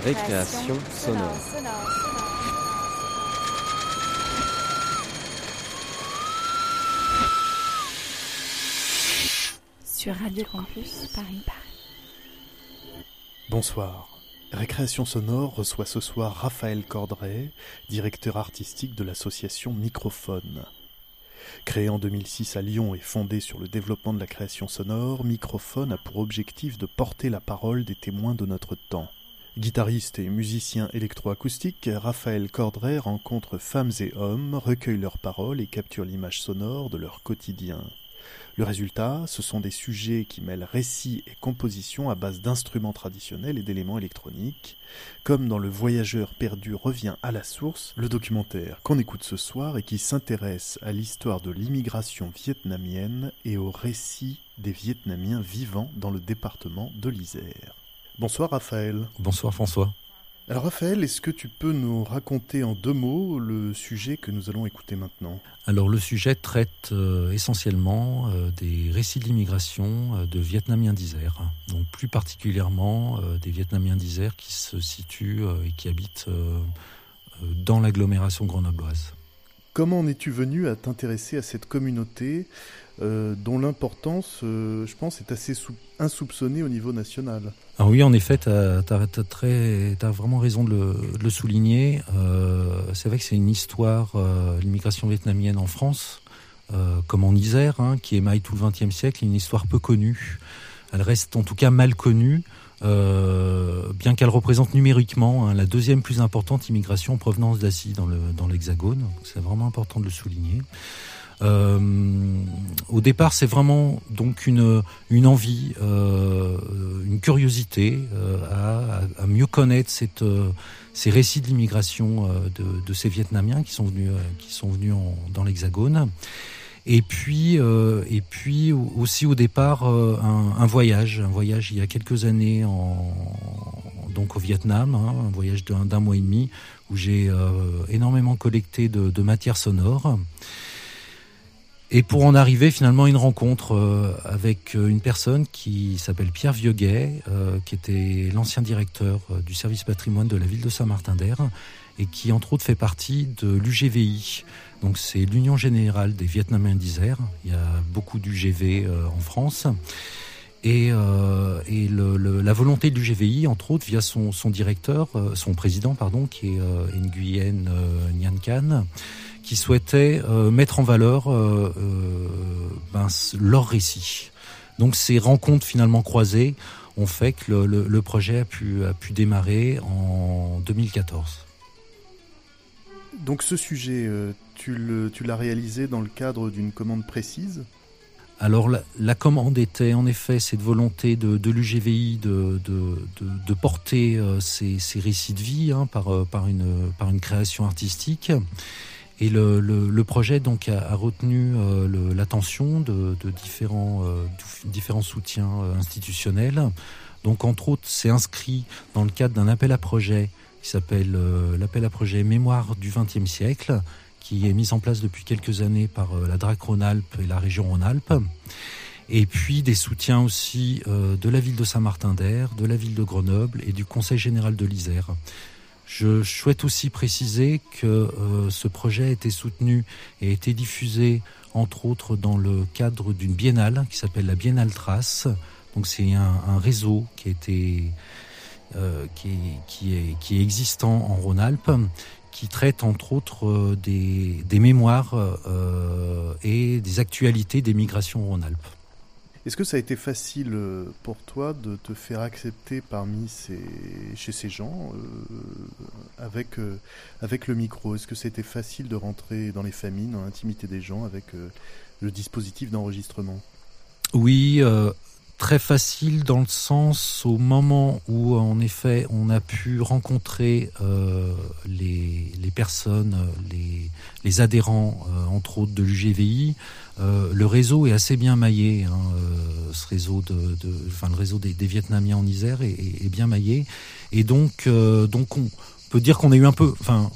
Récréation sonore. Sur Radio Campus Paris Paris. Bonsoir. Récréation sonore reçoit ce soir Raphaël Cordray, directeur artistique de l'association Microphone. Créé en 2006 à Lyon et fondé sur le développement de la création sonore, Microphone a pour objectif de porter la parole des témoins de notre temps. Guitariste et musicien électroacoustique, Raphaël Cordray rencontre femmes et hommes, recueille leurs paroles et capture l'image sonore de leur quotidien. Le résultat, ce sont des sujets qui mêlent récit et composition à base d'instruments traditionnels et d'éléments électroniques. Comme dans Le Voyageur perdu revient à la source, le documentaire qu'on écoute ce soir et qui s'intéresse à l'histoire de l'immigration vietnamienne et au récit des Vietnamiens vivant dans le département de l'Isère. Bonsoir Raphaël. Bonsoir François. Alors Raphaël, est-ce que tu peux nous raconter en deux mots le sujet que nous allons écouter maintenant? Alors le sujet traite euh, essentiellement euh, des récits de l'immigration euh, de Vietnamiens d'Isère, donc plus particulièrement des Vietnamiens d'Isère qui se situent et qui habitent dans l'agglomération grenobloise. Comment en es-tu venu à t'intéresser à cette communauté? Euh, dont l'importance, euh, je pense, est assez insoupçonnée au niveau national. Alors oui, en effet, tu as, vraiment raison de le, souligner. Euh, c'est vrai que c'est une histoire, l'immigration vietnamienne en France, comme en Isère, hein, qui émaille tout le XXe siècle, une histoire peu connue. Elle reste en tout cas mal connue. bien qu'elle représente numériquement hein, la deuxième plus importante immigration en provenance d'Asie dans l'Hexagone. C'est vraiment important de le souligner. Euh, au départ, c'est vraiment donc une, une envie, euh, une curiosité euh, à, à, mieux connaître cette, ces récits de l'immigration de, de, ces Vietnamiens qui sont venus, qui sont venus en, dans l'Hexagone. Et puis, et puis aussi au départ un, un, voyage, un voyage il y a quelques années en, donc au Vietnam, hein, un voyage d'un mois et demi où j'ai énormément collecté de, de matières sonores. Et pour en arriver finalement à une rencontre euh, avec euh, une personne qui s'appelle Pierre Vieuguet, euh, qui était l'ancien directeur du service patrimoine de la ville de Saint-Martin-d'Air et qui entre autres fait partie de l'UGVI. Donc c'est l'Union générale des Vietnamiens d'Isère. Il y a beaucoup d'UGV en France. Et, et le, la volonté de l'UGVI, entre autres, via son, son directeur, son président, pardon, qui est Nguyen Nhan Can, qui souhaitaient euh, mettre en valeur euh, euh, ben, leur récit. Donc ces rencontres finalement croisées ont fait que le, projet a pu, a pu démarrer en 2014. Donc ce sujet, tu l'as réalisé dans le cadre d'une commande précise? Alors la, commande était en effet cette volonté de, de l'UGVI de, de, de, porter ces, ces, récits de vie hein, par, par, une, par une création artistique. Et le, projet donc a, retenu euh, l'attention de, différents, euh, différents soutiens euh, institutionnels. Donc entre autres, c'est inscrit dans le cadre d'un appel à projet qui s'appelle l'appel à projet Mémoire du XXe siècle, qui est mis en place depuis quelques années par la DRAC Rhône-Alpes et la région Rhône-Alpes. Et puis des soutiens aussi de la ville de Saint-Martin-d'Air, de la ville de Grenoble et du Conseil général de l'Isère. Je souhaite aussi préciser que euh, ce projet a été soutenu et a été diffusé entre autres dans le cadre d'une biennale qui s'appelle la Biennale Trace. Donc c'est un, réseau qui, a euh, qui, est, qui, est, existant en Rhône-Alpes qui traite entre autres euh, des, des mémoires et des actualités des migrations Rhône-Alpes. Est-ce que ça a été facile euh, pour toi de te faire accepter parmi ces, chez ces gens euh, avec, euh, avec le micro? Est-ce que c'était facile de rentrer dans les familles, dans l'intimité des gens avec le dispositif d'enregistrement? Oui, très facile dans le sens au moment où en effet on a pu rencontrer les, les, personnes, les, les adhérents entre autres de l'UGVI. Euh, le réseau est assez bien maillé. Hein, euh, ce réseau de, de, enfin le réseau des, des Vietnamiens en Isère est, est, bien maillé. Et donc, euh, donc on peut dire qu'on a eu un peu, enfin,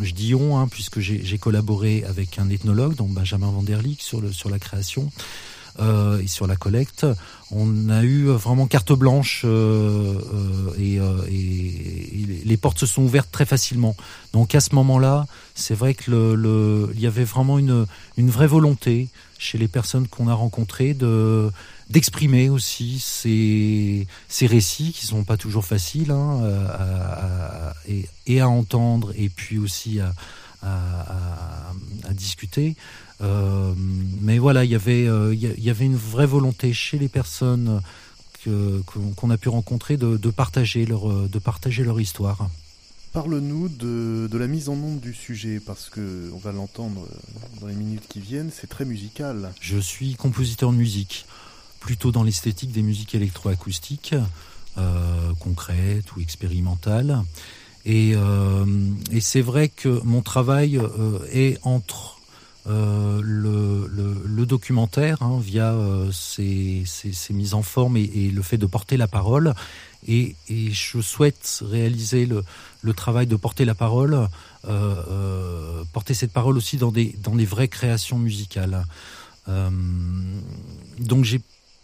je dis on, hein, puisque j'ai collaboré avec un ethnologue, donc Benjamin Vanderlick, sur le sur la création. Et sur la collecte, on a eu vraiment carte blanche et, et, les portes se sont ouvertes très facilement. Donc à ce moment-là, c'est vrai que il y avait vraiment une, vraie volonté chez les personnes qu'on a rencontrées de d'exprimer aussi ces, ces récits qui sont pas toujours faciles hein, et, à entendre et puis aussi à, discuter. Euh, voilà, il y avait euh, il y avait une vraie volonté chez les personnes qu'on a pu rencontrer de, de, partager leur de partager leur histoire. Parle-nous de, de, la mise en onde du sujet, parce que on va l'entendre dans les minutes qui viennent, c'est très musical. Je suis compositeur de musique, plutôt dans l'esthétique des musiques électroacoustiques, euh, concrètes ou expérimentales. Et, euh, et c'est vrai que mon travail euh, est entre euh, le, documentaire hein, via euh, ces, mises en forme et, le fait de porter la parole. Et, je souhaite réaliser le, travail de porter la parole, euh, euh porter cette parole aussi dans des, vraies créations musicales. Donc j'ai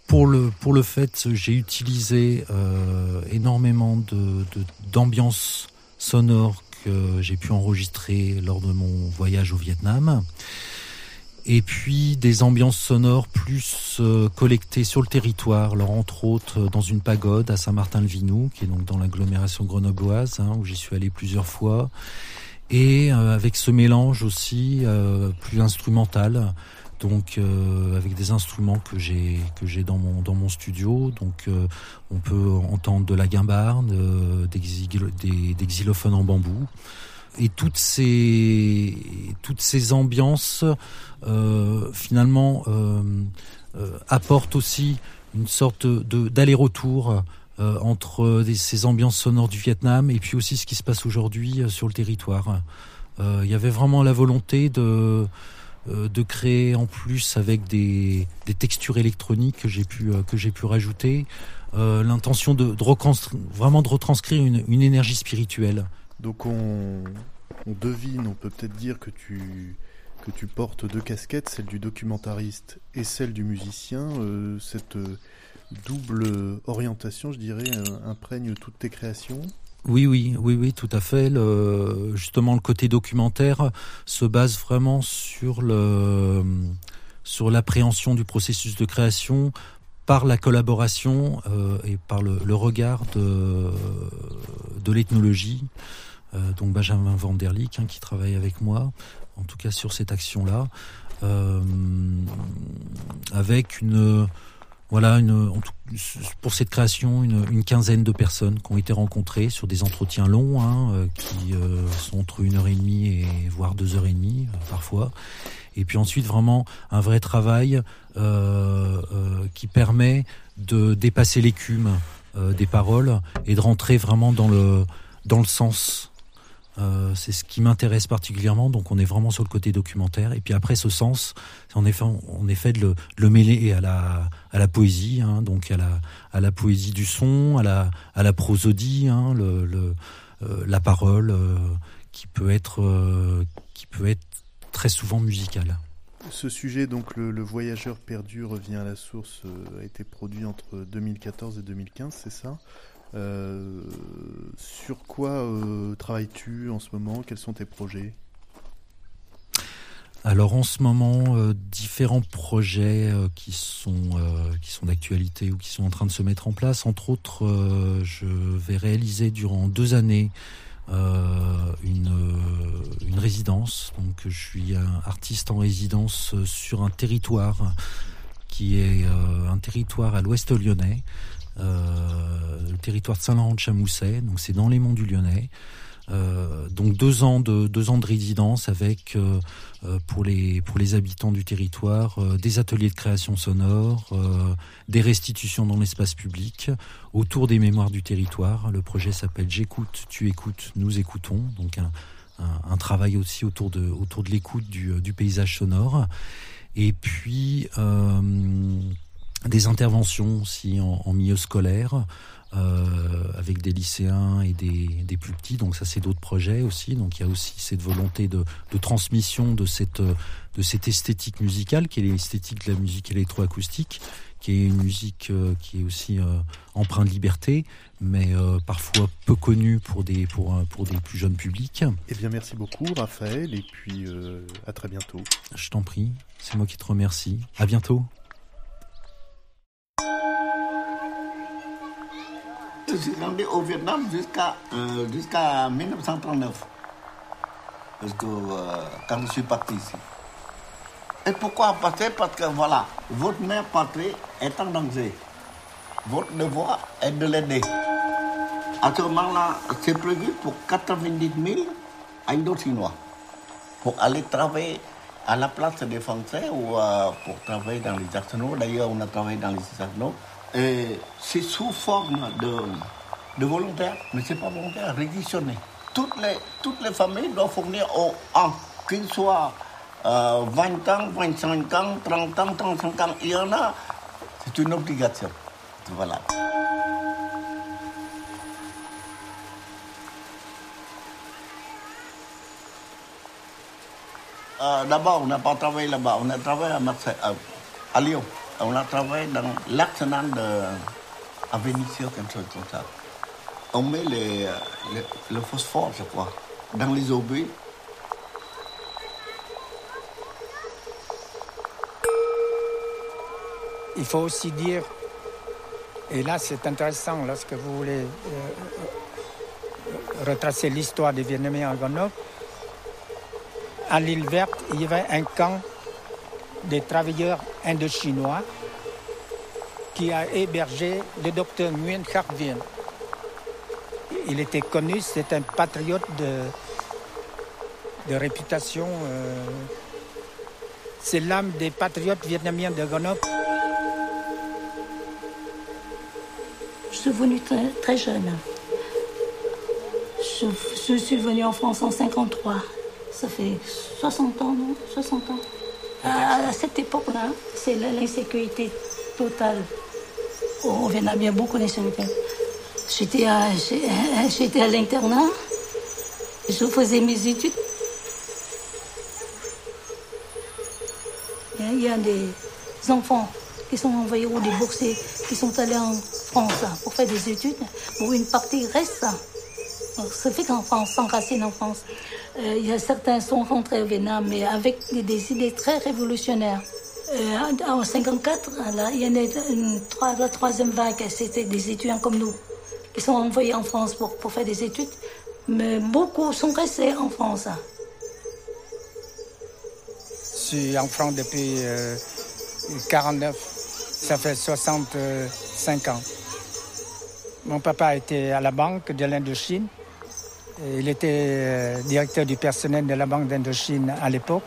pour le fait j'ai utilisé énormément de d'ambiance sonore j'ai pu enregistrer lors de mon voyage au Vietnam. Et puis des ambiances sonores plus euh, collectées sur le territoire, alors entre autres dans une pagode à Saint-Martin-le-Vinou, qui est donc dans l'agglomération grenobloise, hein, où j'y suis allé plusieurs fois, et euh, avec ce mélange aussi euh, plus instrumental, donc euh, avec des instruments que j'ai que j'ai dans mon dans mon studio donc euh, on peut entendre de la guimbarde euh, des, xylophones en bambou et toutes ces toutes ces ambiances finalement apportent aussi une sorte de d'aller-retour entre ces ambiances sonores du Vietnam et puis aussi ce qui se passe aujourd'hui sur le territoire. Il y avait vraiment la volonté de de créer en plus avec des, des textures électroniques que j'ai pu euh, que j'ai pu rajouter euh, l'intention de, de vraiment de retranscrire une, une, énergie spirituelle. Donc on, on devine, on peut peut-être dire que tu que tu portes deux casquettes, celle du documentariste et celle du musicien. Euh, cette double orientation, je dirais, imprègne toutes tes créations. Oui, oui, oui, oui, tout à fait. Le, justement, le côté documentaire se base vraiment sur le sur l'appréhension du processus de création par la collaboration euh, et par le, regard de l'ethnologie. Euh, donc Benjamin Van hein, qui travaille avec moi, en tout cas sur cette action-là, euh, avec une voilà, une, pour cette création, une, quinzaine de personnes qui ont été rencontrées sur des entretiens longs, hein, euh, qui euh, sont entre une heure et demie et voire deux heures et demie euh, parfois. Et puis ensuite vraiment un vrai travail qui permet de dépasser l'écume des paroles et de rentrer vraiment dans le dans le sens euh, c'est ce qui m'intéresse particulièrement, donc on est vraiment sur le côté documentaire. Et puis après, ce sens, en effet, effet de le, de le mêler à la, poésie, hein, donc à la, poésie du son, à la, prosodie, hein, euh, la parole, euh, qui peut être, très souvent musicale. Ce sujet, donc le, voyageur perdu revient à la source, a été produit entre 2014 et 2015, c'est ça? Euh, sur quoi euh, travailles-tu en ce moment? Quels sont tes projets? Alors en ce moment, euh, différents projets qui sont d'actualité ou qui sont en train de se mettre en place. Entre autres, je vais réaliser durant deux années une une résidence. Donc je suis un artiste en résidence sur un territoire qui est un territoire à l'ouest lyonnais le territoire de Saint-Laurent-de-Chamousset, donc c'est dans les monts du Lyonnais. Euh, donc deux ans de deux ans de résidence avec euh, euh pour les pour les habitants du territoire euh, des ateliers de création sonore, euh, des restitutions dans l'espace public autour des mémoires du territoire. Le projet s'appelle J'écoute, tu écoutes, nous écoutons. Donc un, un, un, travail aussi autour de autour de l'écoute du, du paysage sonore. Et puis des interventions aussi en, en milieu scolaire, avec des lycéens et des, des plus petits. Donc ça, c'est d'autres projets aussi. Donc il y a aussi cette volonté de, de transmission de cette, de cette esthétique musicale qui est l'esthétique de la musique électroacoustique qui est une musique euh, qui est aussi euh, empreinte de liberté, mais euh, parfois peu connue pour des, pour, pour des plus jeunes publics. Eh bien, merci beaucoup, Raphaël, et puis à très bientôt. Je t'en prie, c'est moi qui te remercie. À bientôt. Je suis rendu au Vietnam jusqu'à jusqu'à 1939. Parce que quand je suis parti ici. Et pourquoi passer? Parce que voilà, votre mère patrie est en danger. Votre devoir est de l'aider. À ce moment-là, c'est prévu pour 90 000 Indo-Chinois pour aller travailler à la place des Français ou euh, pour travailler dans les arsenaux. D'ailleurs, on a travaillé dans les arsenaux. Et c'est sous forme de, de volontaires, mais ce n'est pas volontaire, réquisitionné. Toutes les, familles doivent fournir au an, qu'ils soient 20 ans, 25 ans, 30 ans, 35 ans, il y en a. C'est une obligation. Voilà. Euh, D'abord, on n'a pas travaillé là-bas. On a travaillé à Marseille, à, Lyon. On a travaillé dans l'arsenal de à Vénissieux, quelque chose comme ça. On met le phosphore, je crois, dans les obus Il faut aussi dire, et là c'est intéressant lorsque vous voulez euh, euh, retracer l'histoire des Vietnamiens en Grenoble, à l'île verte, il y avait un camp des travailleurs indo-chinois qui a hébergé le docteur Nguyen Khắc Vien. Il était connu, c'est un patriote de, de réputation. Euh, c'est l'âme des patriotes vietnamiens de Grenoble. suis venue très, jeune. Je, suis venue en France en 53. Ça fait 60 ans, non? 60 ans. À, cette époque-là, c'est l'insécurité totale. On vient bien beaucoup d'insécurité. J'étais à, j'étais à l'internat. Je faisais mes études. Il y a des enfants qui sont envoyés ou des qui sont allés en France pour faire des études. Bon, une partie reste. Fait s'enracine en France. Euh, il y a certains sont rentrés au Vietnam, mais avec des, idées très révolutionnaires. Euh, en 54, là, il y en a une, la troisième vague, c'était des étudiants comme nous qui sont envoyés en France pour, pour faire des études, mais beaucoup sont restés en France. Je suis en France depuis 49, euh, ça fait 65 ans. Mon papa était à la banque de l'Indochine. Il était euh, directeur du personnel de la banque d'Indochine à l'époque.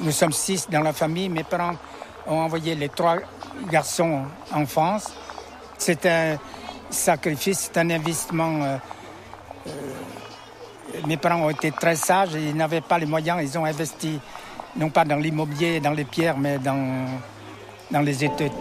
Nous sommes six dans la famille. Mes parents ont envoyé les trois garçons en France. C'est un sacrifice, c'est un investissement. Euh, euh, mes parents ont été très sages, ils n'avaient pas les moyens, ils ont investi non pas dans l'immobilier, dans les pierres, mais dans, dans les études.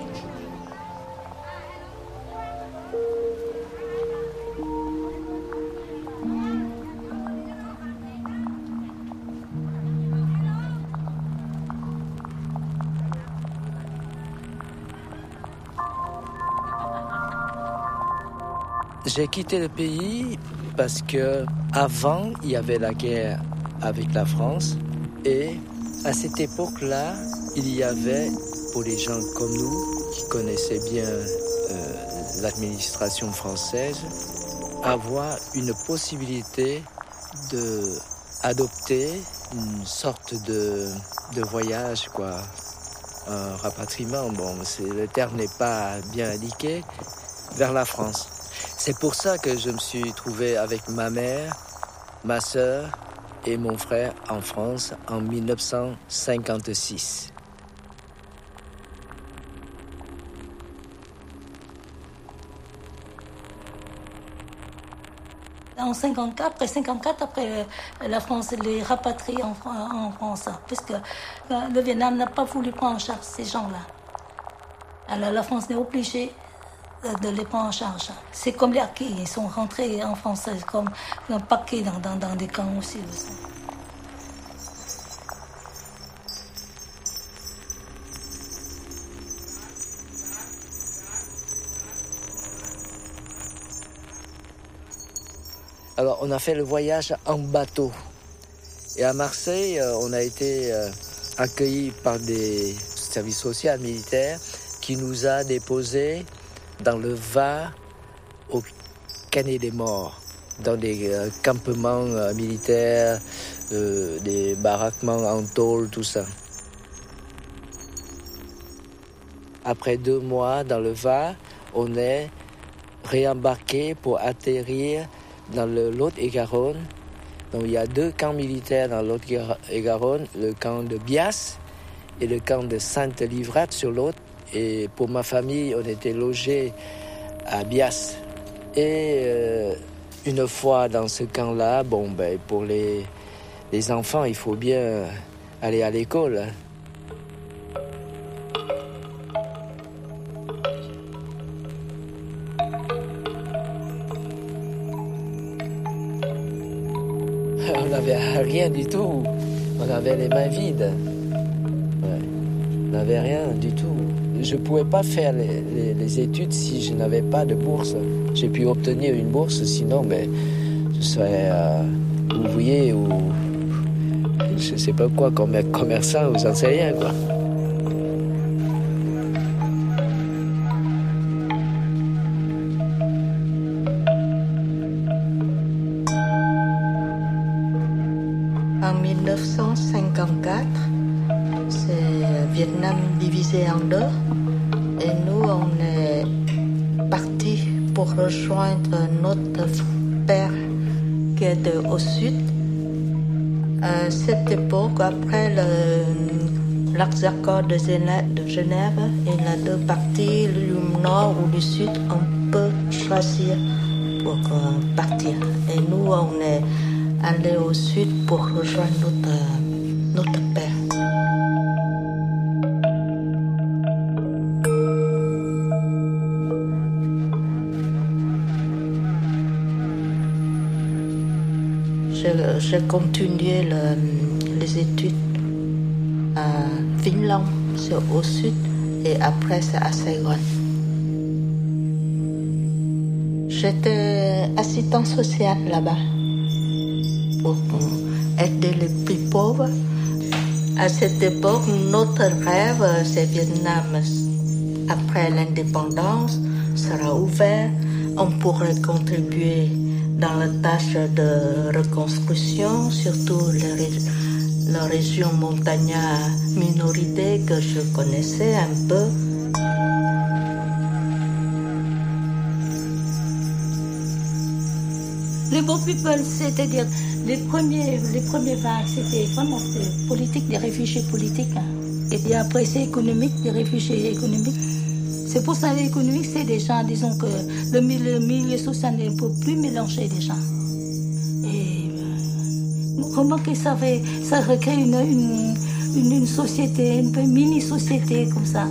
J'ai quitté le pays parce que avant il y avait la guerre avec la France et à cette époque-là, il y avait pour les gens comme nous qui connaissaient bien euh, l'administration française, avoir une possibilité de adopter une sorte de, de voyage, quoi, un rapatriement. Bon, le terme n'est pas bien indiqué vers la France. C'est pour ça que je me suis trouvé avec ma mère, ma sœur et mon frère en France en 1956. En 54, après 54, après euh, la France les rapatrie en, en France, puisque euh, le Vietnam n'a pas voulu prendre en charge ces gens-là. Alors la France est obligée de les prendre en charge. C'est comme les acquis, ils sont rentrés en France comme un paquet dans, dans, dans des camps aussi. Alors, on a fait le voyage en bateau. Et à Marseille, euh, on a été euh, accueillis par des services sociaux militaires qui nous a déposés dans le Var au Canet des Morts, dans des euh, campements militaires, des baraquements en tôle, tout ça. Après deux mois dans le Var, on est réembarqué pour atterrir dans le Lot-et-Garonne. Donc il y a deux camps militaires dans Lot-et-Garonne, le camp de Bias et le camp de Sainte-Livrate sur l'autre. Et pour ma famille, on était logés à Bias. Et euh, une fois dans ce camp-là, bon, ben, pour les, les enfants, il faut bien aller à l'école. Hein. rien du tout. On avait les mains vides. On n'avait rien du tout. Je ne pouvais pas faire les, études si je n'avais pas de bourse. J'ai pu obtenir une bourse, sinon ben, je serais euh, ouvrier ou je ne sais pas quoi, comme commerçant ou j'en sais rien. Quoi. En deux. Et nous, on est parti pour rejoindre notre père qui était au sud. À cette époque, après l'accord de Genève, de Genève, il y a deux parties, le nord ou le sud, on peut choisir pour euh, partir. Et nous, on est allé au sud pour rejoindre notre père. J'ai continué les études à Finlande, c'est au sud, et après c'est à Saigon. J'étais assistant social là-bas pour aider les plus pauvres. À cette époque, notre rêve, c'est Vietnam. Après l'indépendance, sera ouvert. On pourrait contribuer dans la tâche de reconstruction, surtout la région montagnarde minorité que je connaissais un peu. Les beaux people, c'est-à-dire les premiers, les premiers vagues, c'était vraiment politique, des réfugiés politiques. Hein. Et puis après, c'est économique, des réfugiés économiques. C'est pour ça l'économie, c'est des gens, disons que le milieu, social ne peut plus mélanger des gens. Et euh, que ça, fait, ça recrée une, une, une, société, une mini-société comme ça?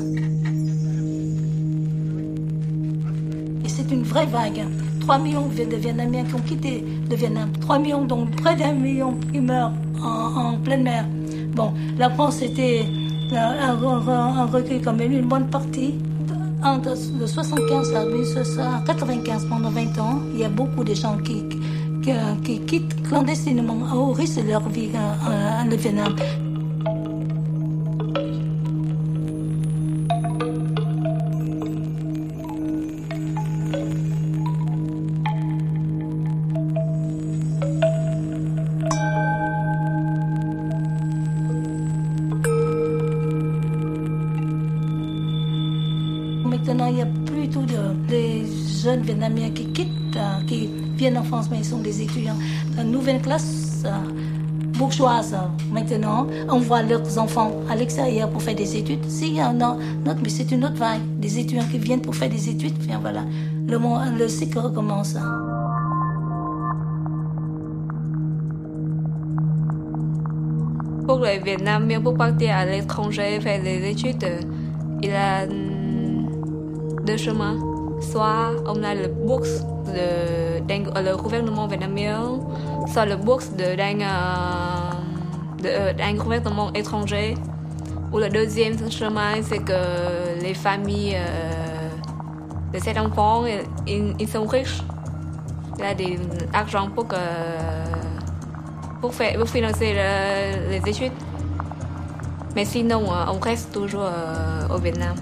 Et c'est une vraie vague. 3 millions de Vietnamiens qui ont quitté le Vietnam. 3 millions, donc près d'un million qui meurent en, pleine mer. Bon, la France était un, un, quand même une bonne partie entre le 75 à 1995, pendant 20 ans, il y a beaucoup de gens qui, qui, quittent clandestinement au risque de leur vie en Vietnam. Maintenant, envoie leurs enfants à l'extérieur pour faire des études. Si, non, non, mais c'est une autre vague. Des étudiants qui viennent pour faire des études, bien voilà, le, le cycle recommence. Pour les Vietnamiens, pour partir à l'étranger faire des études, il y a deux chemins. soit on a le bourse de, le gouvernement vietnamien, soit le bourse de, d'un, d'un gouvernement étranger. Ou le deuxième chemin, c'est que les familles de ces enfants, ils, sont riches. Il y a de l'argent pour, pour, financer le, les études. Mais sinon, on reste toujours au Vietnam.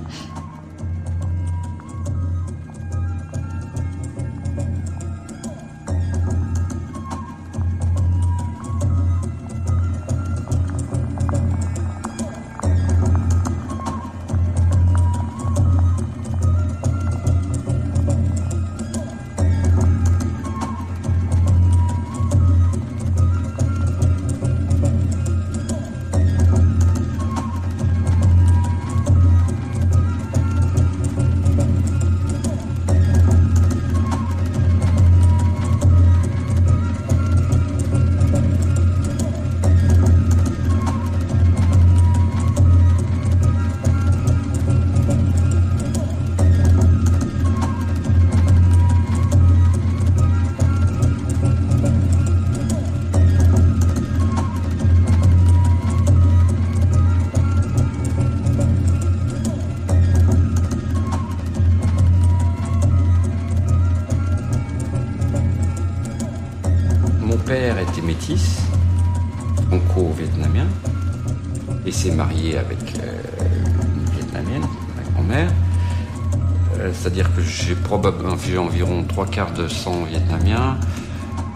De sang vietnamien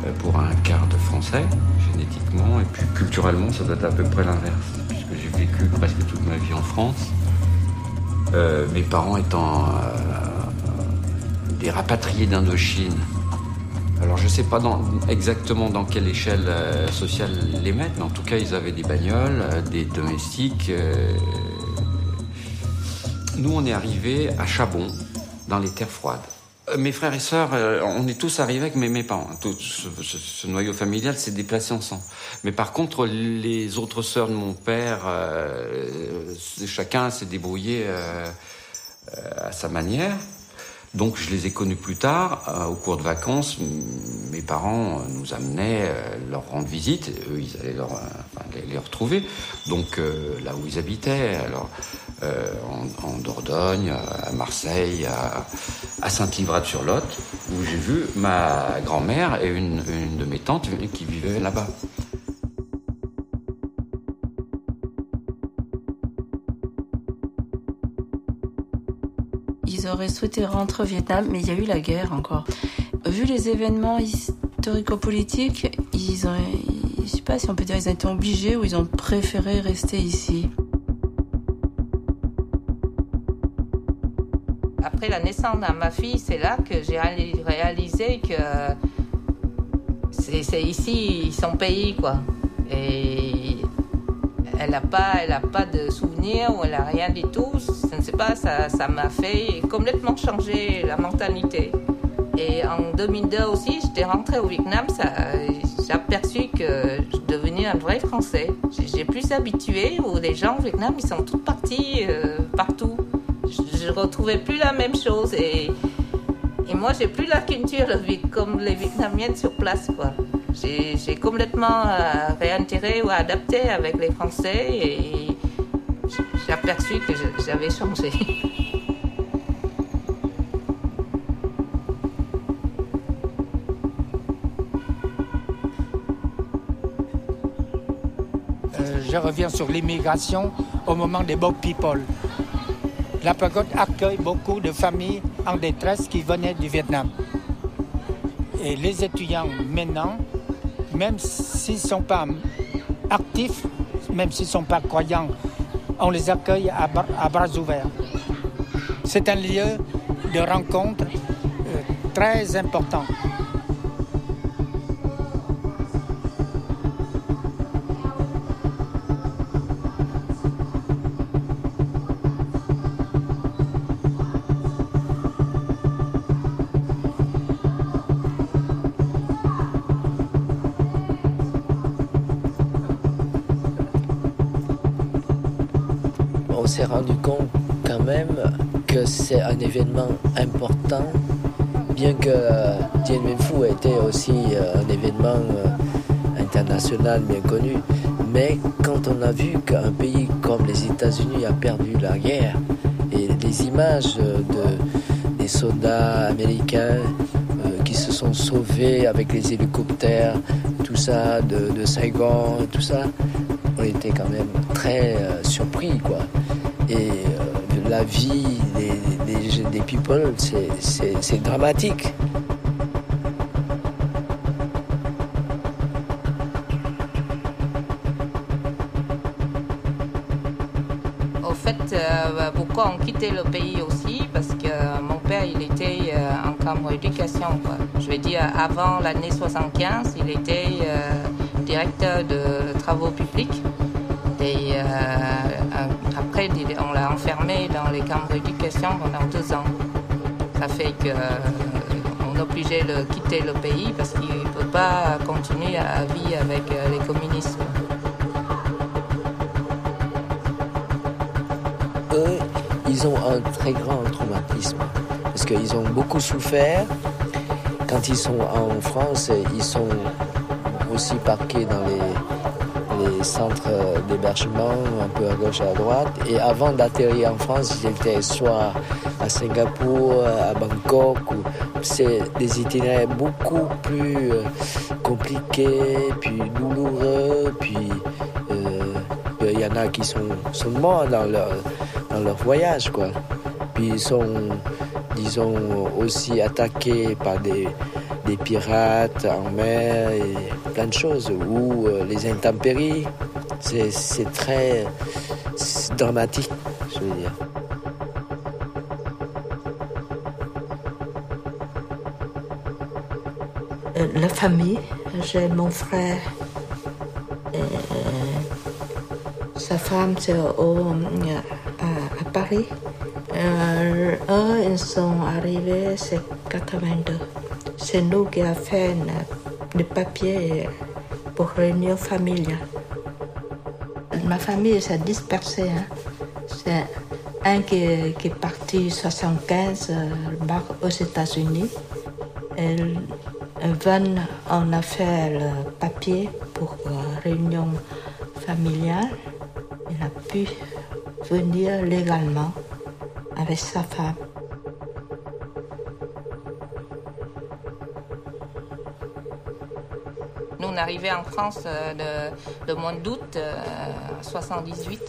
euh, pour un quart de français, génétiquement, et puis culturellement, ça doit être à peu près l'inverse, puisque j'ai vécu presque toute ma vie en France. mes parents étant des rapatriés d'Indochine, alors je ne sais pas exactement dans quelle échelle euh, sociale les mettre, mais en tout cas ils avaient des bagnoles, euh, des domestiques. Euh. Nous on est arrivés à Chabon, dans les terres froides. Mes frères et sœurs, on est tous arrivés avec mes, parents. Tout ce, noyau familial s'est déplacé ensemble. Mais par contre, les autres sœurs de mon père, chacun s'est débrouillé à sa manière. Donc je les ai connus plus tard, euh, au cours de vacances. Mes parents euh, nous amenaient euh, leur rendre visite, eux ils allaient leur, les, retrouver. Donc là où ils habitaient, alors en, Dordogne, à Marseille, à, Saint-Livrade-sur-Lot, où j'ai vu ma grand-mère et une, de mes tantes qui vivaient là-bas. ils auraient souhaité rentrer au Vietnam, mais il y a eu la guerre encore. Vu les événements historico-politiques, ils ont, sais pas si on peut dire, ils ont été obligés ou ils ont préféré rester ici. La naissance de ma fille, c'est là que j'ai réalisé que c'est ici son pays, quoi. Et elle n'a pas, pas de souvenirs ou elle n'a rien du tout. Je ne sais pas, ça m'a fait complètement changer la mentalité. Et en 2002 aussi, j'étais rentrée au Vietnam, j'ai aperçu que je devenais un vrai Français. J'ai plus habitué où les gens au Vietnam, ils sont tous partis euh, partout. Je, retrouvais plus la même chose et, et moi, j'ai plus la culture comme les Vietnamiennes sur place, quoi j'ai complètement euh, réintégré ou adapté avec les Français et j'ai aperçu que j'avais changé. Euh, je reviens sur l'immigration au moment des Boat People. La pagode accueille beaucoup de familles en détresse qui venaient du Vietnam. Et les étudiants maintenant même s'ils ne sont pas actifs, même s'ils ne sont pas croyants, on les accueille à, bras ouverts. C'est un lieu de rencontre euh, très important. Rendu compte quand même que c'est un événement important, bien que Dien Bien Phu était aussi un événement international bien connu. Mais quand on a vu qu'un pays comme les États-Unis a perdu la guerre, et les images de, des soldats américains euh, qui se sont sauvés avec les hélicoptères, tout ça, de, de Saigon, tout ça, on était quand même très euh, surpris, quoi. Euh, la vie des, des, des people, c'est dramatique. ont quitté le pays aussi? Parce que mon père, il était euh, en cambre d'éducation. Je vais dire, avant l'année 75, il était euh, directeur de travaux publics. Et euh, on l'a enfermé dans les camps d'éducation pendant deux ans. Ça fait qu'on obligé de quitter le pays parce qu'il ne peut pas continuer à vivre avec les communistes. ils ont un très grand traumatisme parce qu'ils ont beaucoup souffert. Quand ils sont en France, ils sont aussi parqués dans les, les centres d'hébergement, un peu à gauche et à droite. Et avant d'atterrir en France, étaient soit à Singapour, à Bangkok. C'est des itinéraires beaucoup plus euh, compliqués, puis douloureux, puis euh, il y en a qui sont, sont morts dans leur leur voyage, quoi. Puis ils sont, disons, aussi attaqués par des, des pirates en mer et plein de choses, ou euh, les intempéries. C'est très dramatique, je veux dire. Euh, la famille, j'ai mon frère, et sa femme, c'est au Paris. Euh, eux, ils sont arrivés, c'est 82. C'est nous qui avons fait des papiers pour réunion familiale. Ma famille s'est dispersée. Hein. C'est un qui, est parti 75 euh, aux États-Unis. Et Van, on a fait le papier pour euh, réunion familiale. Il a pu venir légalement avec sa femme. On arrivés en France euh, le, mois d'août 78. Euh,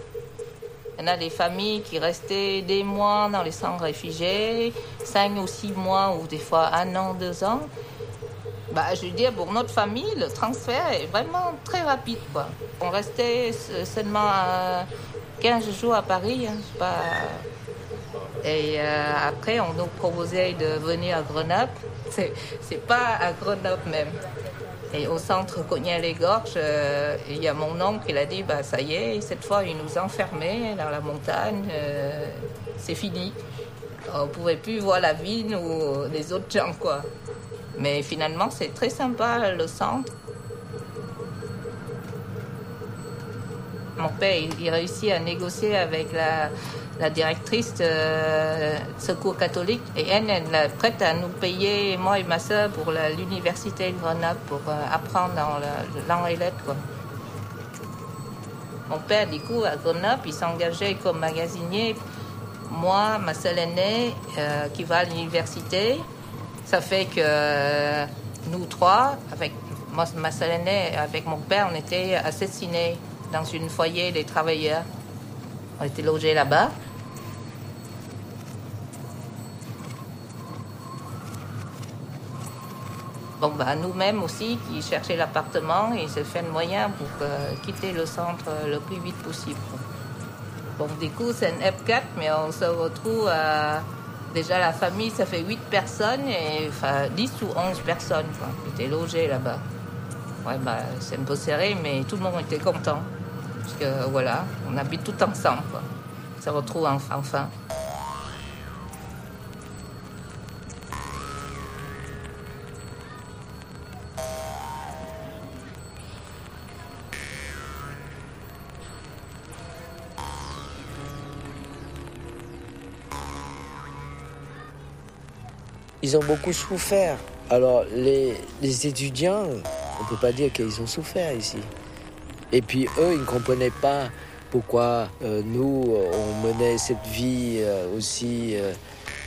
Il y en a des familles qui restaient des mois dans les centres réfugiés, cinq ou six mois, ou des fois un an, deux ans. Bah, je veux dire, pour notre famille, le transfert est vraiment très rapide. Quoi. On restait seulement 15 jours à Paris. Hein. Et euh, après, on nous proposait de venir à Grenoble. C'est pas à Grenoble même. Au centre Cognat-les-Gorges, euh, il y a mon oncle qui a dit bah, ça y est, cette fois, il nous enfermait dans la montagne. Euh, c'est fini. On ne pouvait plus voir la ville ou les autres gens. Mais finalement, c'est très sympa le centre. Mon père, il, réussit à négocier avec la, directrice de Secours catholique et elle, elle est prête à nous payer, moi et ma soeur, pour l'université de Grenoble, pour euh, apprendre langue et lettres. Mon père, du coup, à Grenoble, il s'engageait comme magasinier. Moi, ma seule aînée, euh, qui va à l'université, ça fait que euh, nous trois, avec ma seule aînée, avec mon père, on était assassinés dans une foyer des travailleurs. On était logés là-bas. Bon, bah, nous-mêmes aussi, qui cherchaient l'appartement, et se fait un moyen pour euh, quitter le centre le plus vite possible. Bon, du coup, c'est un F4, mais on se retrouve à. Déjà, la famille, ça fait 8 personnes, et enfin 10 ou 11 personnes qui étaient logées là-bas. Ouais, bah, c'est un peu serré, mais tout le monde était content. Parce que voilà, on habite tout ensemble. Quoi. On se retrouve enfin. ils ont beaucoup souffert. Alors, les, les étudiants, on ne peut pas dire qu'ils ont souffert ici. Et puis, eux, ils ne comprenaient pas pourquoi euh, nous, on menait cette vie euh, aussi euh,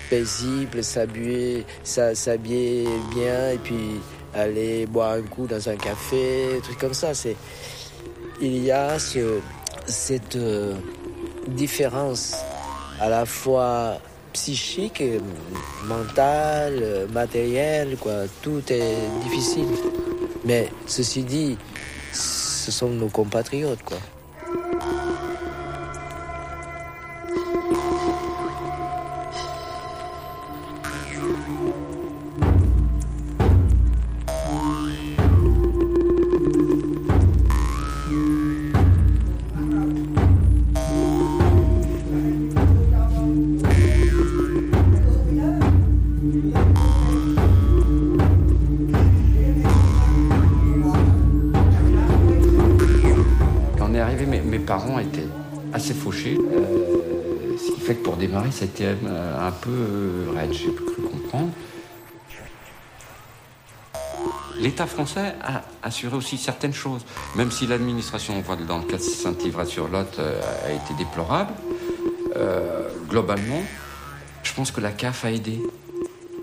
paisible, s'habiller, bien, et puis aller boire un coup dans un café, trucs comme ça. C'est, il y a ce, cette différence à la fois psychique, mentale, matérielle, quoi. Tout est difficile. Mais ceci dit, ce sont nos compatriotes, quoi. C'était euh, un peu euh, raide, j'ai cru comprendre. L'État français a assuré aussi certaines choses, même si l'administration, dans le cas de Saint-Yves-sur-Lot, euh, a été déplorable. globalement, je pense que la CAF a aidé.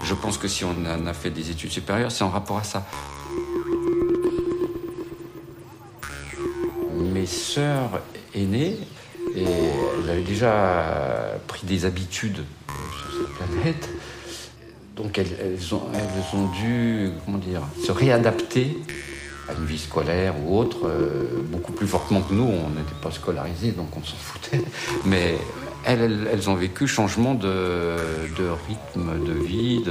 Je pense que si on a fait des études supérieures, c'est en rapport à ça. Mes sœurs aînées et elle avait déjà pris des habitudes sur cette planète. Donc elles, ont, elles dû se réadapter à une vie scolaire ou autre, euh, beaucoup plus fortement que nous. On n'était pas scolarisés, donc on s'en foutait. Mais elles, elles, ont vécu changement de, rythme de vie.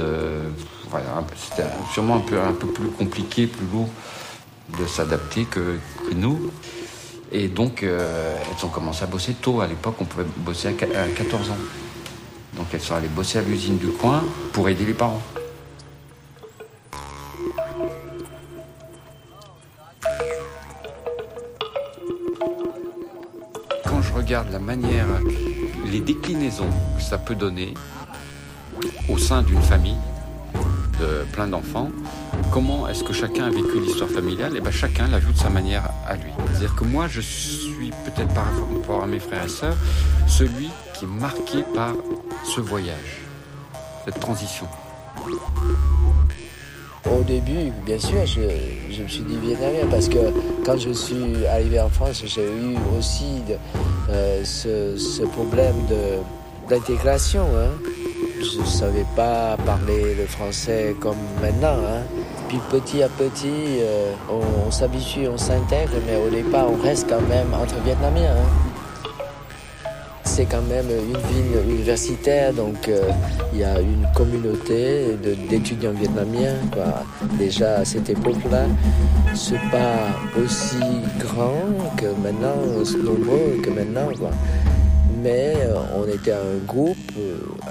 C'était sûrement un peu, plus compliqué, plus lourd de s'adapter que nous. Et donc, euh, elles ont commencé à bosser tôt. À l'époque, on pouvait bosser à 14 ans. Donc, elles sont allées bosser à l'usine du coin pour aider les parents. Quand je regarde la manière, les déclinaisons que ça peut donner au sein d'une famille de plein d'enfants, comment est-ce que chacun a vécu l'histoire familiale? Et eh bien chacun l'a vu de sa manière à lui. C'est-à-dire que moi, je suis peut-être par rapport à mes frères et sœurs, celui qui est marqué par ce voyage, cette transition. Au début, bien sûr, je, me suis dit vietnamien parce que quand je suis arrivé en France, j'ai eu aussi euh, ce, problème d'intégration. Hein. Je ne savais pas parler le français comme maintenant. Hein. Petit à petit, euh, on, s'habitue, on s'intègre, mais au départ, on reste quand même entre Vietnamiens. Hein. C'est quand même une ville universitaire, donc euh, il y a une communauté d'étudiants vietnamiens. Déjà à cette époque-là, c'est pas aussi grand que maintenant, aussi nombreux que maintenant. Mais euh, on était un groupe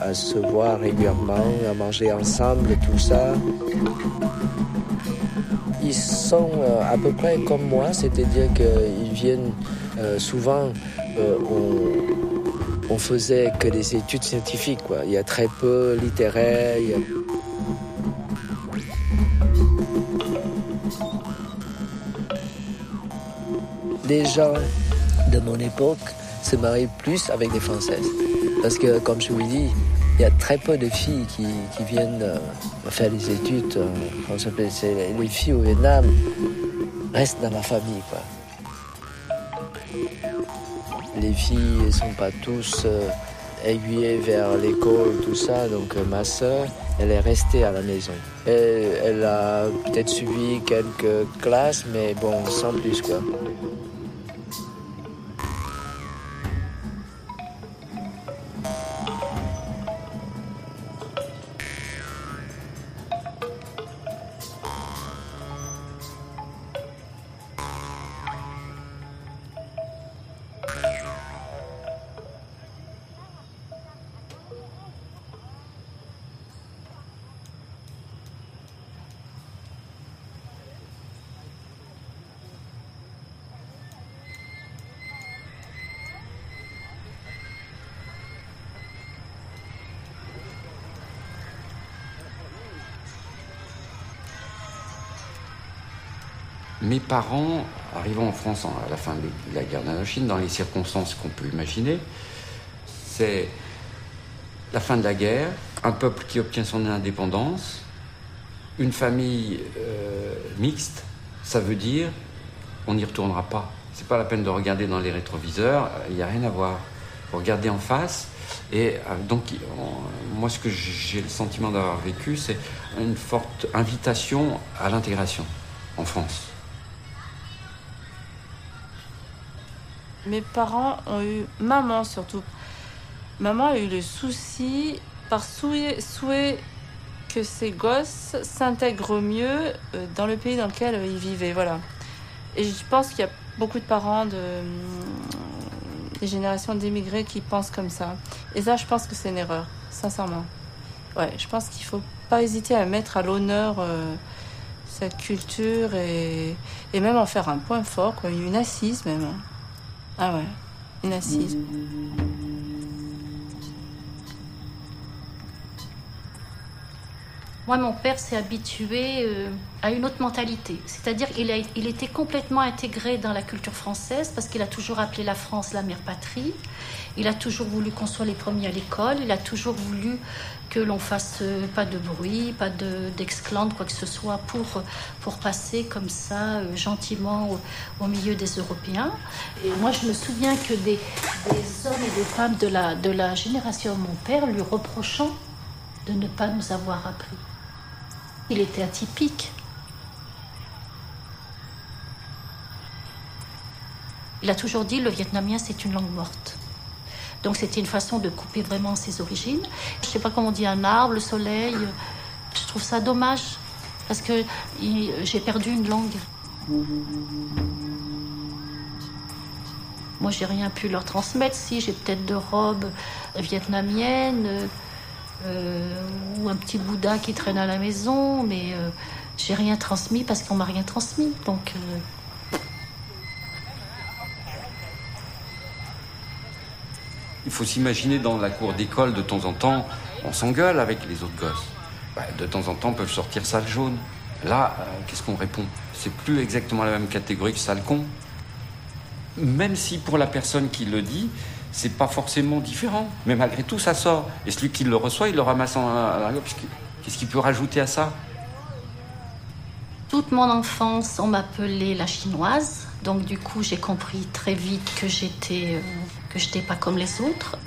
à se voir régulièrement, à manger ensemble, tout ça ils sont euh, à peu près comme moi, c'est-à-dire qu'ils viennent euh, souvent, euh, on, faisait que des études scientifiques, quoi. Il y a très peu littéraire. Les gens de mon époque se marient plus avec des Françaises. Parce que, comme je vous dis, il y a très peu de filles qui, viennent euh, faire des études. Euh, les filles au Vietnam restent dans la famille. Les filles ne sont pas tous euh, aiguillées vers l'école, tout ça. Donc ma soeur, elle est restée à la maison. Elle, elle a peut-être suivi quelques classes, mais bon, sans plus. quoi. Mes parents, arrivant en France à la fin de la guerre d'Indochine, dans les circonstances qu'on peut imaginer, c'est la fin de la guerre, un peuple qui obtient son indépendance, une famille euh, mixte, ça veut dire on n'y retournera pas. C'est pas la peine de regarder dans les rétroviseurs, il n'y a rien à voir. Faut regarder en face. Et euh, donc, moi, ce que j'ai le sentiment d'avoir vécu, c'est une forte invitation à l'intégration en France. Mes parents ont eu, maman surtout, maman a eu le souci, par souhait, souhait que ses gosses s'intègrent mieux euh, dans le pays dans lequel ils vivaient. Voilà. Et je pense qu'il y a beaucoup de parents de, des générations d'émigrés qui pensent comme ça. Et ça, je pense que c'est une erreur, sincèrement. Ouais, je pense qu'il faut pas hésiter à mettre à l'honneur euh, cette culture et, et, même en faire un point fort, quoi, une assise même. Hein. Ah ouais, une assise. Moi, mon père s'est habitué euh, à une autre mentalité. C'est-à-dire qu'il il était complètement intégré dans la culture française parce qu'il a toujours appelé la France la mère patrie. Il a toujours voulu qu'on soit les premiers à l'école. Il a toujours voulu que l'on fasse euh, pas de bruit, pas d'exclande, quoi que ce soit, pour, passer comme ça, euh, gentiment, au, milieu des Européens. Et moi, je me souviens que des, des hommes et des femmes de la, de la génération de mon père lui reprochant de ne pas nous avoir appris. Il était atypique. Il a toujours dit le vietnamien c'est une langue morte. Donc c'était une façon de couper vraiment ses origines. Je ne sais pas comment on dit un arbre, le soleil. Je trouve ça dommage parce que j'ai perdu une langue. Moi, j'ai rien pu leur transmettre. Si j'ai peut-être de robes vietnamiennes, ou un petit Bouddha qui traîne à la maison, mais euh, j'ai rien transmis parce qu'on m'a rien transmis. Donc. Euh. Il faut s'imaginer dans la cour d'école, de temps en temps, on s'engueule avec les autres gosses. Bah, de temps en temps, peuvent sortir sale jaune. Là, qu'est-ce qu'on répond? C'est plus exactement la même catégorie que sale con. Même si pour la personne qui le dit, c'est pas forcément différent. Mais malgré tout, ça sort. Et celui qui le reçoit, il le ramasse en Qu'est-ce qu'il peut rajouter à ça? Toute mon enfance, on m'appelait la chinoise. Donc du coup, j'ai compris très vite que j'étais euh, que j'étais pas comme les autres.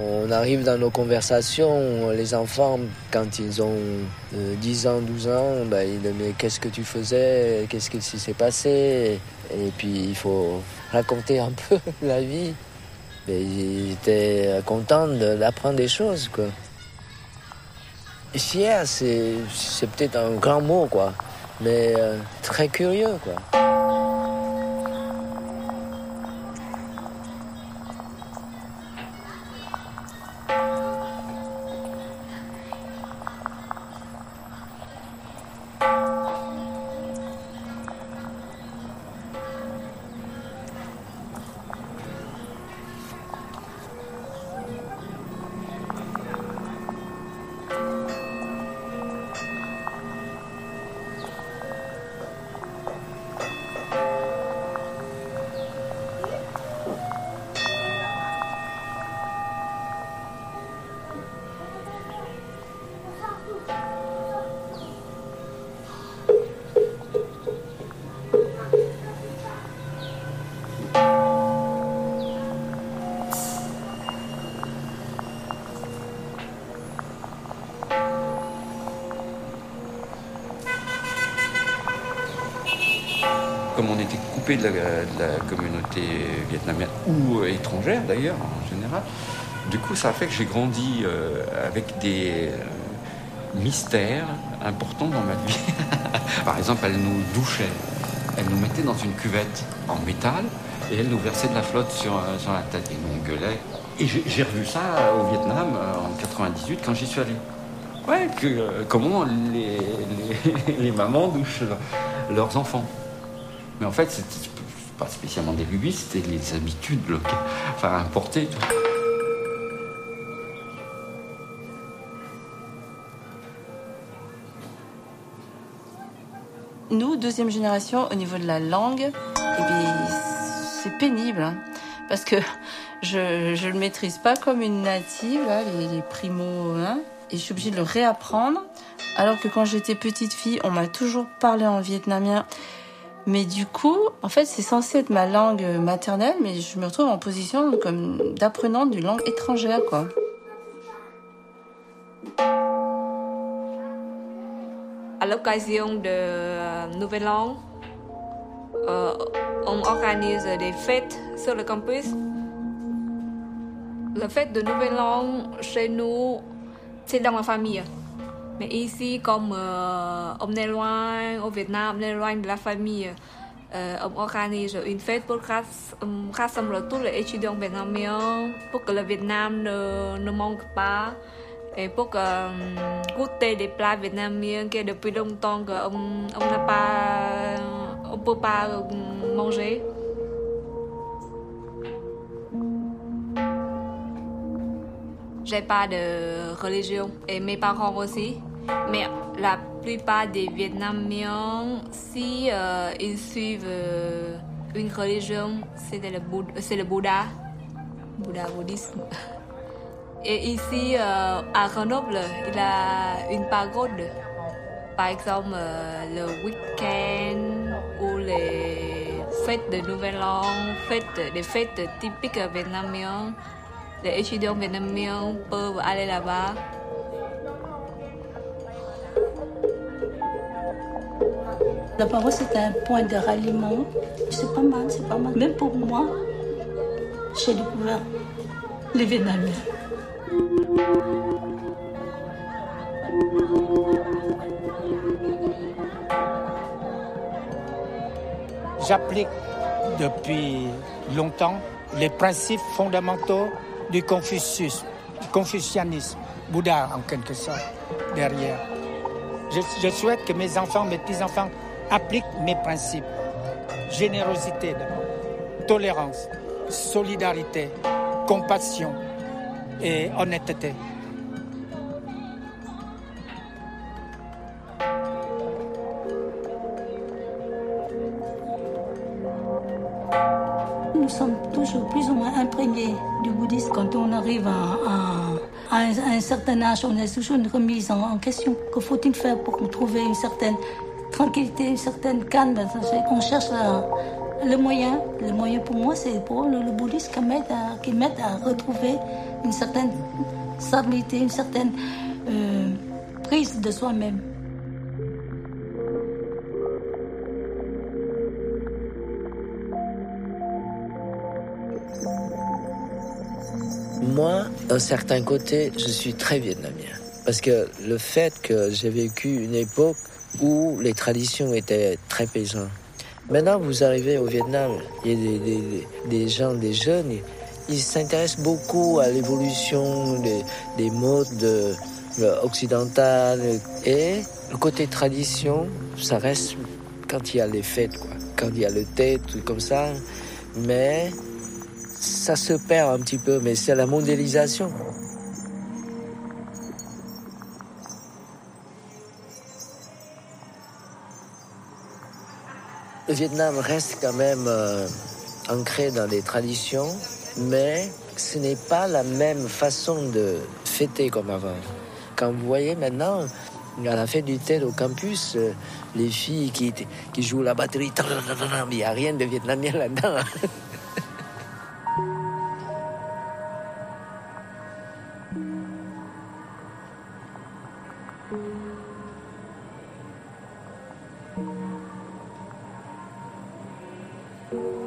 On arrive dans nos conversations, les enfants, quand ils ont 10 euh, ans, 12 ans, bah, ils disent Mais qu'est-ce que tu faisais? Qu'est-ce qui s'est passé? Et puis il faut raconter un peu la vie. Et ils étaient contents d'apprendre des choses. Quoi. Fier, c'est peut-être un grand mot, quoi, mais euh, très curieux. quoi. Coup, ça a fait que j'ai grandi euh, avec des euh, mystères importants dans ma vie. Par exemple, elle nous douchait, elle nous mettait dans une cuvette en métal et elle nous versait de la flotte sur, euh, sur la tête et nous gueulait. Et j'ai revu ça au Vietnam en 98 quand j'y suis allé. Ouais, comment les, les, mamans douchent leurs enfants. Mais en fait, c'était pas spécialement des lubies, c'était les habitudes locales, enfin importées. nous, deuxième génération, au niveau de la langue, eh c'est pénible. hein. parce que je ne le maîtrise pas comme une native, là, les, les hein, et je suis obligée de le réapprendre. Alors que quand j'étais petite fille, on m'a toujours parlé en vietnamien. Mais du coup, en fait, c'est censé être ma langue maternelle, mais je me retrouve en position comme d'apprenante d'une langue étrangère, quoi. L'occasion de euh, Nouvel An, euh, on organise des fêtes sur le campus. La fête de Nouvel An chez nous, c'est dans la famille. Mais ici, comme euh, on est loin, au Vietnam, on est loin de la famille, on organise une fête pour ras- rassembler tous les étudiants vietnamiens pour que le Vietnam ne, ne manque pas et pour que, um, goûter des plats vietnamiens que depuis longtemps que on on peut pas manger. J'ai pas de religion et mes parents aussi. Mais la plupart des Vietnamiens, si euh, ils suivent euh, une religion, c'est le, le Bouddha, Bouddha bouddhisme. Et ici, euh, à Grenoble, il a une pagode. Par exemple, euh, le week-end ou les fêtes de Nouvel An, fêtes, des fêtes typiques vietnamiennes. Les étudiants vietnamiens peuvent aller là-bas. La parole, c'est un point de ralliement. C'est pas mal, c'est pas mal. Même pour moi, j'ai découvert les Vietnamiens. J'applique depuis longtemps les principes fondamentaux du Confucius, du confucianisme, Bouddha en quelque sorte, derrière. Je, je souhaite que mes enfants, mes petits-enfants appliquent mes principes. Générosité tolérance, solidarité, compassion et honnêteté. Nous sommes toujours plus ou moins imprégnés du bouddhisme. Quand on arrive à, un, certain âge, on a toujours une remise en, question. Que faut-il faire pour trouver une certaine tranquillité, une certaine calme? On cherche le moyen. Le moyen pour moi, c'est pour le, bouddhisme qui qui m'aide à retrouver une certaine stabilité, une certaine euh, prise de soi-même. Moi, d'un certain côté, je suis très vietnamien. Parce que le fait que j'ai vécu une époque où les traditions étaient très paysannes. Maintenant, vous arrivez au Vietnam, il y a des, gens, des jeunes, ils s'intéressent beaucoup à l'évolution des, des modes euh, occidentales. Et le côté tradition, ça reste quand il y a les fêtes. Quand il y a le thé, tout comme ça. Mais ça se perd un petit peu, mais c'est la mondialisation. Le Vietnam reste quand même euh, ancré dans les traditions, mais ce n'est pas la même façon de fêter comme avant. Quand vous voyez maintenant, à la fête du thé au campus, euh, les filles qui, qui jouent la batterie, il n'y a rien de vietnamien là-dedans.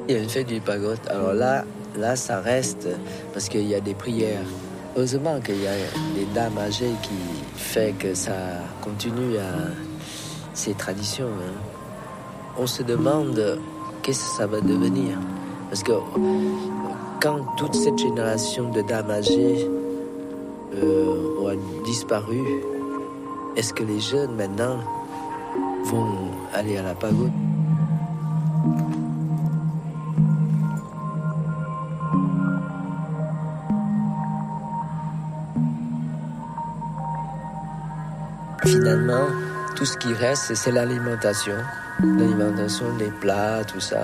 Il y a une fête du pagode. Alors là, là, ça reste parce qu'il y a des prières. Heureusement qu'il y a des dames âgées qui fait que ça continue à ces traditions. hein. On se demande qu'est-ce que ça va devenir. Parce que quand toute cette génération de dames âgées euh, aura disparu, est-ce que les jeunes maintenant vont aller à la pagode? Finalement, tout ce qui reste, c'est l'alimentation. l'alimentation, les plats, tout ça.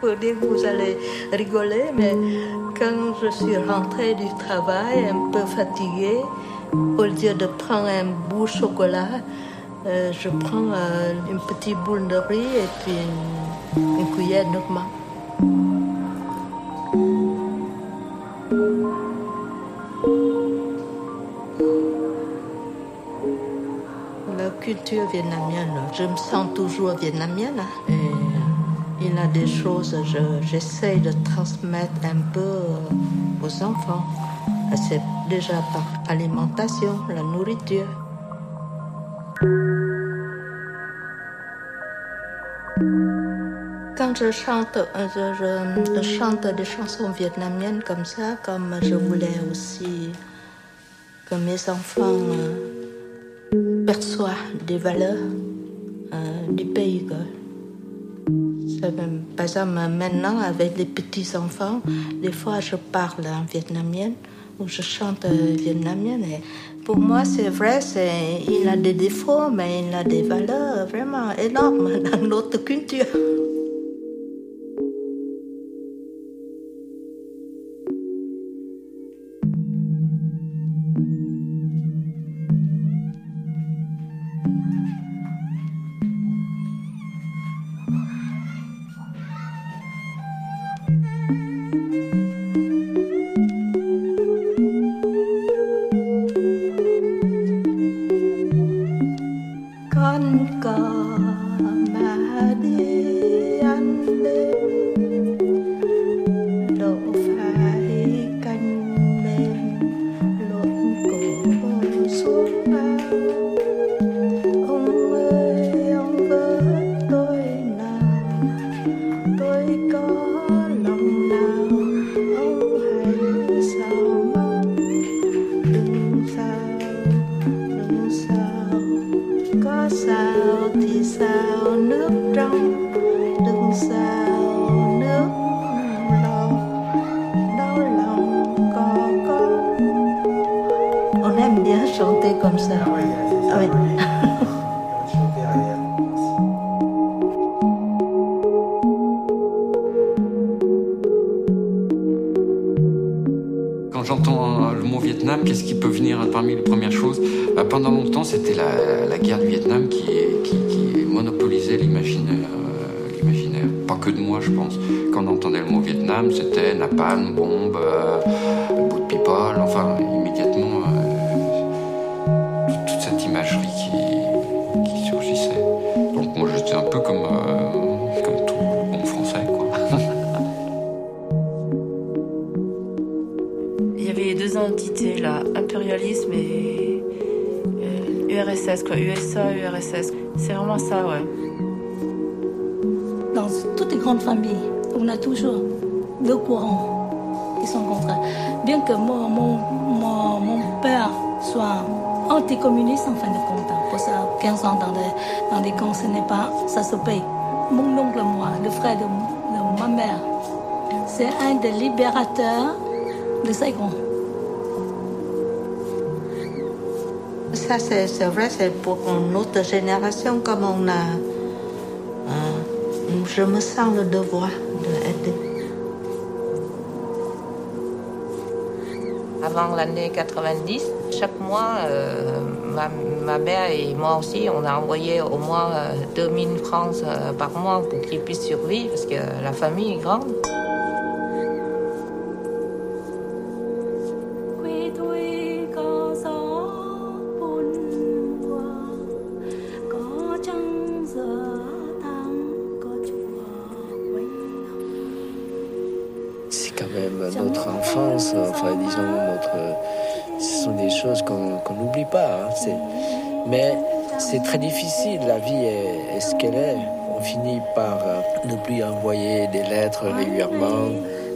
Pour dire que vous allez rigoler, mais quand je suis rentrée du travail un peu fatiguée, au lieu de prendre un bout de chocolat, euh, je prends euh, une petite boule de riz et puis une, une cuillère de culture vietnamienne, je me sens toujours vietnamienne. Et il y a des choses, je- j'essaie de transmettre un peu euh, aux enfants. C'est déjà par alimentation, la nourriture. Quand je chante, euh, je, je chante des chansons vietnamiennes comme ça, comme je voulais aussi que mes enfants perçoivent des valeurs euh, du pays. même- Par exemple, maintenant, avec les petits-enfants, des fois, je parle en vietnamien ou je chante euh, vietnamien. Et pour moi, c'est vrai, c'est, il a des défauts, mais il a des valeurs vraiment énormes dans notre culture. Sao thì sao nước trong đừng sao nước lòng. Đau lòng có con on aime bien chanter comme ça Ah oui. Quand j'entends le mot Vietnam, qu'est-ce qui peut venir parmi les premières choses? Bah, Pendant longtemps, c'était la, c'était napalm, bombe, euh, bout de people, enfin, immédiatement, euh, toute, cette imagerie qui, qui surgissait. Donc moi, j'étais un peu comme, euh, comme tout bon français, quoi. Il y avait deux entités là, impérialisme et euh, URSS, quoi, USA, URSS. C'est vraiment ça, ouais. Dans toutes les grandes familles, on a toujours qui sont contraires. Bien que mon, mon, mon, père soit anticommuniste en fin de compte, hein, pour ça, 15 ans dans des, dans des camps, ce n'est pas, ça se paye. Mon oncle, moi, le frère de, ma mère, c'est un des libérateurs de Saigon. Ça, c'est vrai, c'est pour notre génération, comme on a. euh, je me sens le devoir Avant l'année 90, chaque mois, euh, ma, mère et moi aussi, on a envoyé au moins euh, 2000 francs euh, par mois pour qu'ils puissent survivre parce que la famille est grande.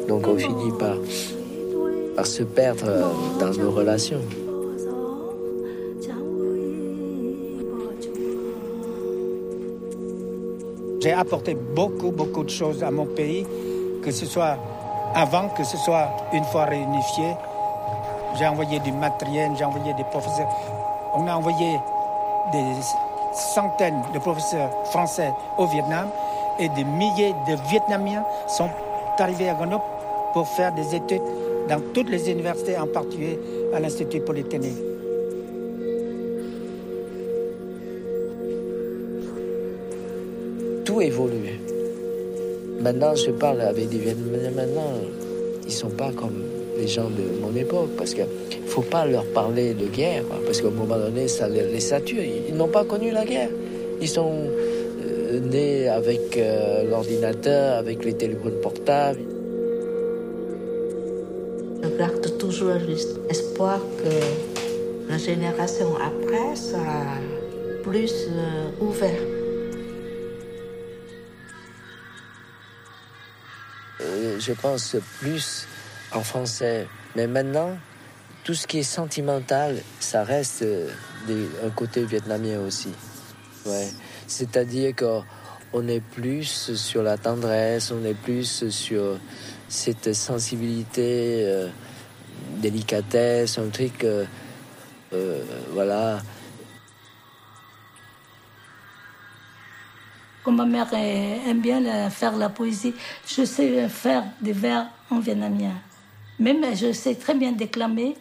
Donc on finit par, par se perdre euh, dans nos relations. J'ai apporté beaucoup, beaucoup de choses à mon pays, que ce soit avant, que ce soit une fois réunifié. J'ai envoyé du matériel, j'ai envoyé des professeurs. On a envoyé des centaines de professeurs français au Vietnam et des milliers de Vietnamiens sont arrivés à Grenoble faire des études dans toutes les universités, en particulier à l'Institut Polytechnique. Tout évolue. Maintenant, je parle avec des Vietnamiens. Maintenant, ils sont pas comme les gens de mon époque, parce qu'il ne faut pas leur parler de guerre, parce qu'à un moment donné, ça les sature. Ils n'ont pas connu la guerre. Ils sont euh, nés avec euh, l'ordinateur, avec les téléphones portables. Toujours l'espoir que la génération après sera plus euh, ouverte. je pense plus en français. Mais maintenant, tout ce qui est sentimental, ça reste un côté vietnamien aussi. Ouais. C'est-à-dire qu'on est plus sur la tendresse, on est plus sur cette sensibilité, euh, délicatesse, un truc, euh, euh, voilà. Comme ma mère aime bien faire la poésie, je sais faire des vers en vietnamien. Même je sais très bien déclamer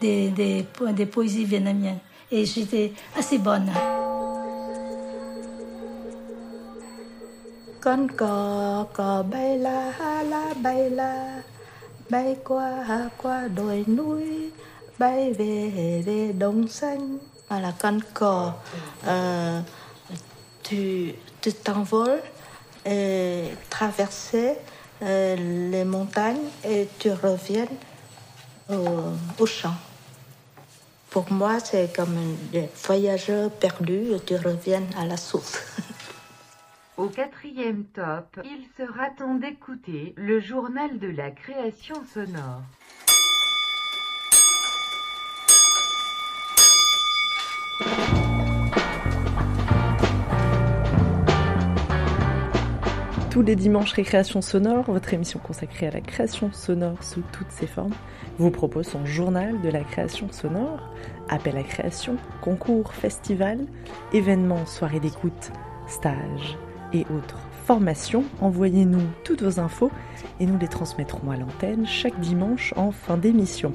des, des, des poésies vietnamiennes. Et j'étais assez bonne. Con cò cò bay la la bay la bay qua qua đồi núi bay về xanh voilà con tu tu t'envoles et traverser les montagnes et tu reviens au, au champ. Pour moi, c'est comme un voyageur perdu et tu reviens à la source. Au quatrième top, il sera temps d'écouter le journal de la création sonore. Tous les dimanches Récréation Sonore, votre émission consacrée à la création sonore sous toutes ses formes, vous propose son journal de la création sonore, appel à création, concours, festival, événements, soirées d'écoute, stages, et autres formations, envoyez-nous toutes vos infos et nous les transmettrons à l'antenne chaque dimanche en fin d'émission.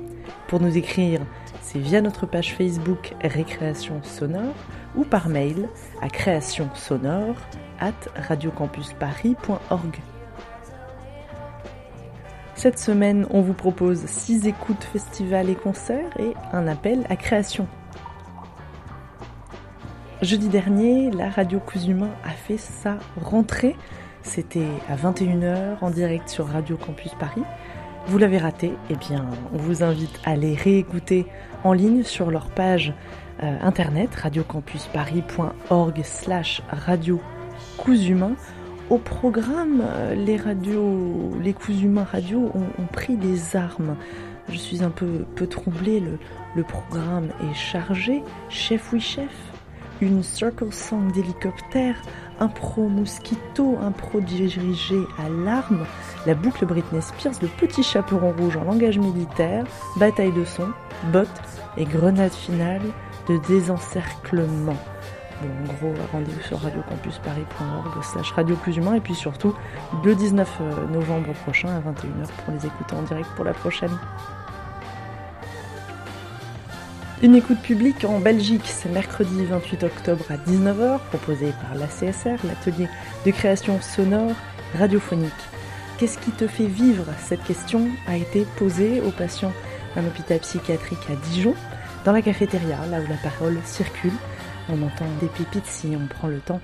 Pour nous écrire, c'est via notre page Facebook Récréation Sonore ou par mail à création sonore at radiocampusparis.org. Cette semaine, on vous propose 6 écoutes, festivals et concerts et un appel à création. Jeudi dernier, la radio Cousumain a fait sa rentrée. C'était à 21h en direct sur Radio Campus Paris. Vous l'avez raté Eh bien, on vous invite à les réécouter en ligne sur leur page euh, internet radiocampusparis.org slash radio Cousumain. Au programme, euh, les radios, les Cousumains radio ont, pris les armes. Je suis un peu, peu troublée, le programme est chargé. Chef oui chef une circle song d'hélicoptère, un pro mosquito, un pro dirigé à l'arme, la boucle Britney Spears, le petit chaperon rouge en langage militaire, bataille de son, bottes et grenade finale de désencerclement. Bon, en gros, rendez-vous sur radiocampusparis.org slash radio plus humain et puis surtout le 19 novembre prochain à 21h pour les écouter en direct pour la prochaine. Une écoute publique en Belgique, c'est mercredi 28 octobre à 19h, proposé par l'ACSR, l'atelier de création sonore radiophonique. Qu'est-ce qui te fait vivre? Cette question a été posée aux patients d'un hôpital psychiatrique à Dijon, dans la cafétéria, là où la parole circule. On entend des pépites si on prend le temps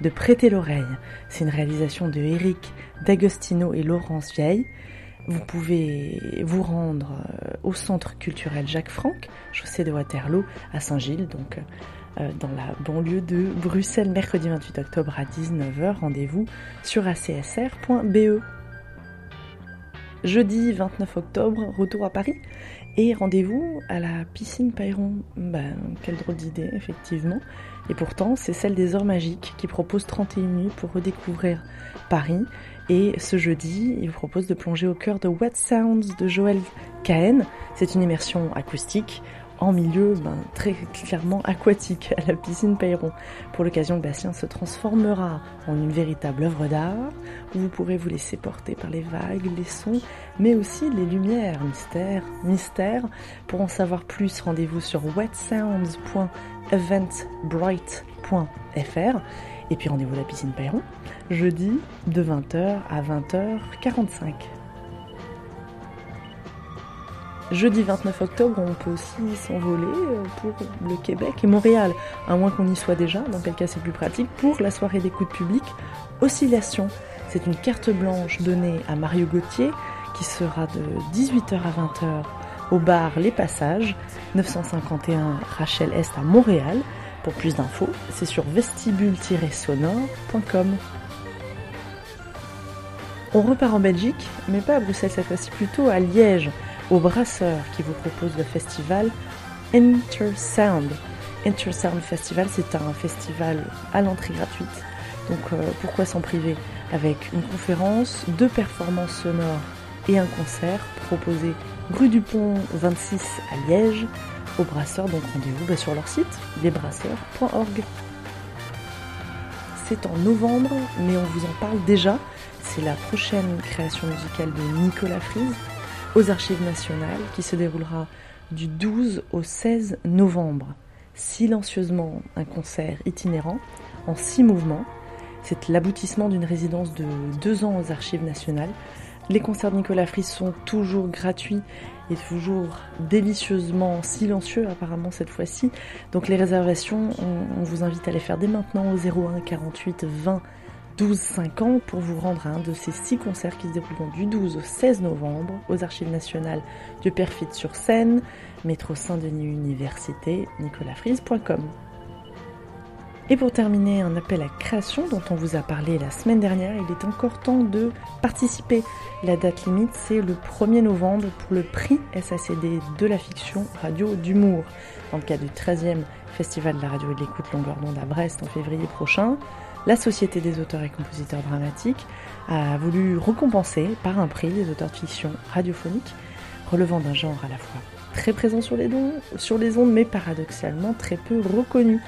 de prêter l'oreille. C'est une réalisation de Eric D'Agostino et Laurence Vieille. Vous pouvez vous rendre au centre culturel Jacques Franck, chaussée de Waterloo, à Saint-Gilles, donc euh, dans la banlieue de Bruxelles, mercredi 28 octobre à 19h. Rendez-vous sur acsr.be. Jeudi 29 octobre, retour à Paris et rendez-vous à la piscine Payron. Ben, quelle drôle d'idée, effectivement. Et pourtant, c'est celle des Heures Magiques qui propose 31 nuits pour redécouvrir Paris. Et ce jeudi, il vous propose de plonger au cœur de Wet Sounds de Joël Cahen. C'est une immersion acoustique en milieu ben, très clairement aquatique à la piscine Payron. Pour l'occasion, le bassin se transformera en une véritable œuvre d'art où vous pourrez vous laisser porter par les vagues, les sons, mais aussi les lumières. Mystère, mystère. Pour en savoir plus, rendez-vous sur wetsounds.eventbrite.fr et puis rendez-vous à la piscine Payron jeudi de 20h à 20h45. Jeudi 29 octobre, on peut aussi s'envoler euh, pour le Québec et Montréal, à moins qu'on y soit déjà, dans quel cas c'est plus pratique, pour la soirée d'écoute publique Oscillation. C'est une carte blanche donnée à Mario Gauthier qui sera de 18h à 20h au bar Les Passages, 951 Rachel Est à Montréal. Pour plus d'infos, c'est sur vestibule-sonore.com. On repart en Belgique, mais pas à Bruxelles cette fois-ci, plutôt à Liège au Brasseur qui vous propose le festival Intersound. Intersound Festival, c'est un festival à l'entrée gratuite. Donc euh, pourquoi s'en priver? Avec une conférence, deux performances sonores et un concert proposé rue du Pont 26 à Liège au Brasseur. Donc rendez-vous bah, sur leur site lesbrasseurs.org. C'est en novembre, mais on vous en parle déjà. C'est la prochaine création musicale de Nicolas Frise aux Archives nationales qui se déroulera du 12 au 16 novembre. Silencieusement, un concert itinérant en six mouvements. C'est l'aboutissement d'une résidence de deux ans aux Archives nationales. Les concerts de Nicolas Fries sont toujours gratuits et toujours délicieusement silencieux apparemment cette fois-ci. Donc les réservations, on, on, vous invite à les faire dès maintenant au 01 48 20 12-5 ans pour vous rendre à un de ces six concerts qui se dérouleront du 12 au 16 novembre aux Archives nationales de Perfit sur Seine, métro Saint-Denis Université, nicolasfrise.com. Et pour terminer, un appel à création dont on vous a parlé la semaine dernière, il est encore temps de participer. La date limite, c'est le 1er novembre pour le prix SACD de la fiction radio d'humour, dans le cadre du 13e Festival de la radio et de l'écoute longueur d'onde à Brest en février prochain la Société des auteurs et compositeurs dramatiques a voulu récompenser par un prix les auteurs de fiction radiophonique relevant d'un genre à la fois très présent sur les, ondes, mais paradoxalement très peu reconnu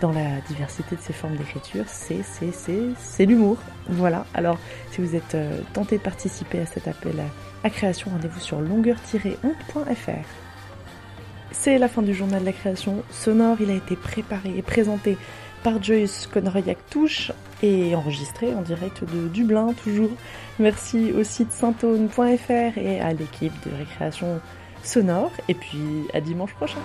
dans la diversité de ses formes d'écriture. C'est, c'est, c'est, c'est l'humour. Voilà. Alors, si vous êtes euh, tenté de participer à cet appel à, à création, rendez-vous sur longueur-honte.fr. C'est la fin du journal de la création sonore. Il a été préparé et présenté par Joyce Conroyac-Touche et enregistré en direct de Dublin toujours. Merci au site saintone.fr et à l'équipe de récréation sonore et puis à dimanche prochain.